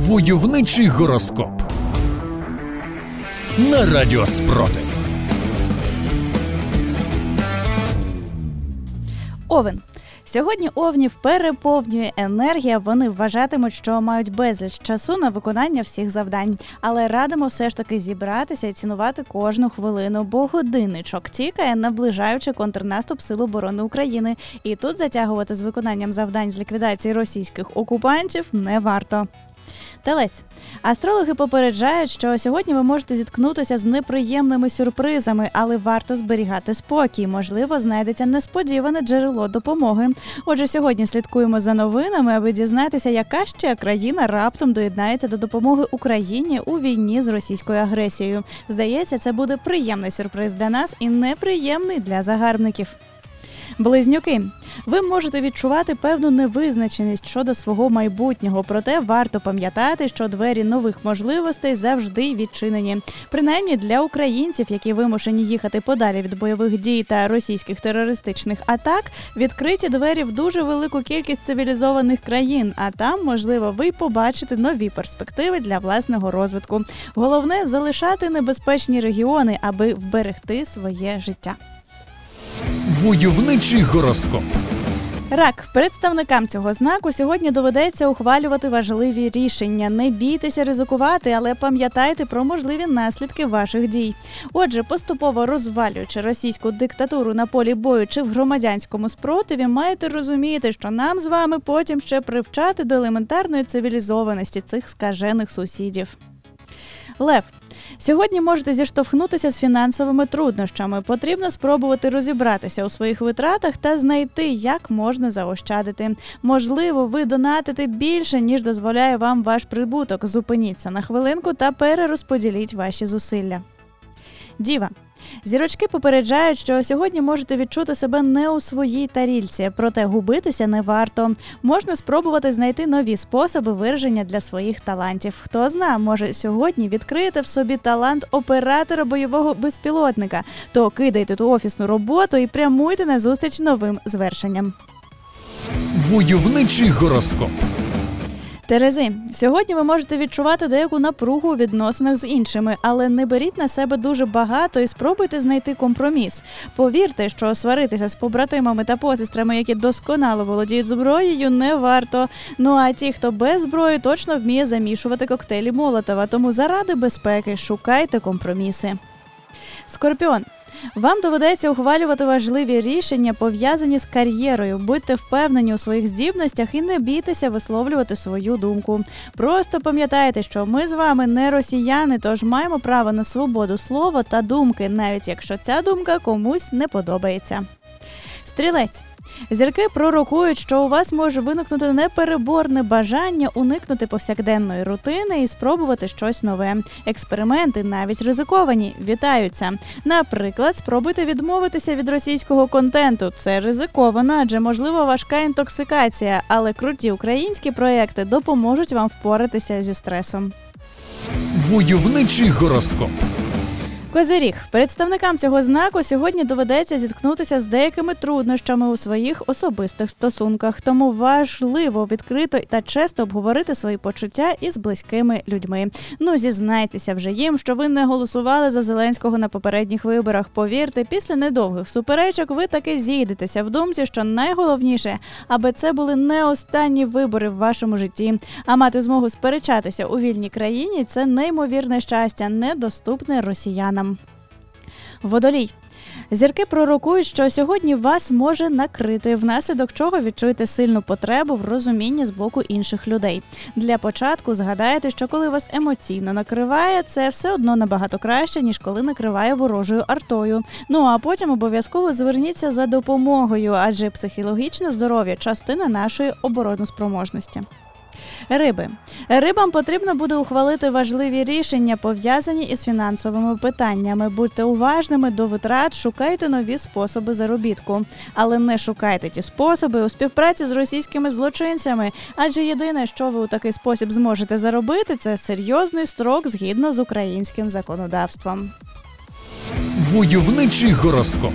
Войовничий гороскоп на Радіо Спротив. Овен. Сьогодні овнів переповнює енергія. Вони вважатимуть, що мають безліч часу на виконання всіх завдань, але радимо все ж таки зібратися і цінувати кожну хвилину, бо годинничок тікає, наближаючи контрнаступ Сил оборони України. І тут затягувати з виконанням завдань з ліквідації російських окупантів не варто. Телець. Астрологи попереджають, що сьогодні ви можете зіткнутися з неприємними сюрпризами, але варто зберігати спокій. Можливо, знайдеться несподіване джерело допомоги. Отже, сьогодні слідкуємо за новинами, аби дізнатися, яка ще країна раптом доєднається до допомоги Україні у війні з російською агресією. Здається, це буде приємний сюрприз для нас і неприємний для загарбників. Близнюки, ви можете відчувати певну невизначеність щодо свого майбутнього, проте варто пам'ятати, що двері нових можливостей завжди відчинені. Принаймні для українців, які вимушені їхати подалі від бойових дій та російських терористичних атак, відкриті двері в дуже велику кількість цивілізованих країн. А там, можливо, ви побачите нові перспективи для власного розвитку. Головне залишати небезпечні регіони, аби вберегти своє життя. Войовничий гороскоп. Рак представникам цього знаку сьогодні доведеться ухвалювати важливі рішення. Не бійтеся ризикувати, але пам'ятайте про можливі наслідки ваших дій. Отже, поступово розвалюючи російську диктатуру на полі бою чи в громадянському спротиві, маєте розуміти, що нам з вами потім ще привчати до елементарної цивілізованості цих скажених сусідів. Лев. Сьогодні можете зіштовхнутися з фінансовими труднощами. Потрібно спробувати розібратися у своїх витратах та знайти, як можна заощадити. Можливо, ви донатите більше, ніж дозволяє вам ваш прибуток. Зупиніться на хвилинку та перерозподіліть ваші зусилля. Діва. Зірочки попереджають, що сьогодні можете відчути себе не у своїй тарільці, проте губитися не варто. Можна спробувати знайти нові способи вираження для своїх талантів. Хто зна, може сьогодні відкриєте в собі талант оператора бойового безпілотника, то кидайте ту офісну роботу і прямуйте на зустріч новим звершенням. Войовничий гороскоп. Терези, сьогодні ви можете відчувати деяку напругу у відносинах з іншими, але не беріть на себе дуже багато і спробуйте знайти компроміс. Повірте, що сваритися з побратимами та посестрами, які досконало володіють зброєю, не варто. Ну а ті, хто без зброї, точно вміє замішувати коктейлі Молотова. Тому заради безпеки шукайте компроміси. Скорпіон. Вам доведеться ухвалювати важливі рішення, пов'язані з кар'єрою. Будьте впевнені у своїх здібностях і не бійтеся висловлювати свою думку. Просто пам'ятайте, що ми з вами не росіяни, тож маємо право на свободу слова та думки, навіть якщо ця думка комусь не подобається. Стрілець. Зірки пророкують, що у вас може виникнути непереборне бажання уникнути повсякденної рутини і спробувати щось нове. Експерименти навіть ризиковані, вітаються. Наприклад, спробуйте відмовитися від російського контенту. Це ризиковано, адже можливо важка інтоксикація, але круті українські проекти допоможуть вам впоратися зі стресом. Войовничий гороскоп. Козиріг представникам цього знаку сьогодні доведеться зіткнутися з деякими труднощами у своїх особистих стосунках, тому важливо відкрито та чесно обговорити свої почуття із близькими людьми. Ну зізнайтеся вже їм, що ви не голосували за Зеленського на попередніх виборах. Повірте, після недовгих суперечок ви таки зійдетеся в думці, що найголовніше, аби це були не останні вибори в вашому житті, а мати змогу сперечатися у вільній країні це неймовірне щастя, недоступне росіянам. Водолій. Зірки пророкують, що сьогодні вас може накрити, внаслідок чого відчуєте сильну потребу в розумінні з боку інших людей. Для початку згадайте, що коли вас емоційно накриває, це все одно набагато краще, ніж коли накриває ворожою артою. Ну а потім обов'язково зверніться за допомогою, адже психологічне здоров'я частина нашої обороноспроможності. Риби рибам потрібно буде ухвалити важливі рішення, пов'язані із фінансовими питаннями. Будьте уважними до витрат, шукайте нові способи заробітку, але не шукайте ті способи у співпраці з російськими злочинцями. Адже єдине, що ви у такий спосіб зможете заробити, це серйозний строк згідно з українським законодавством. Войовничий гороскоп.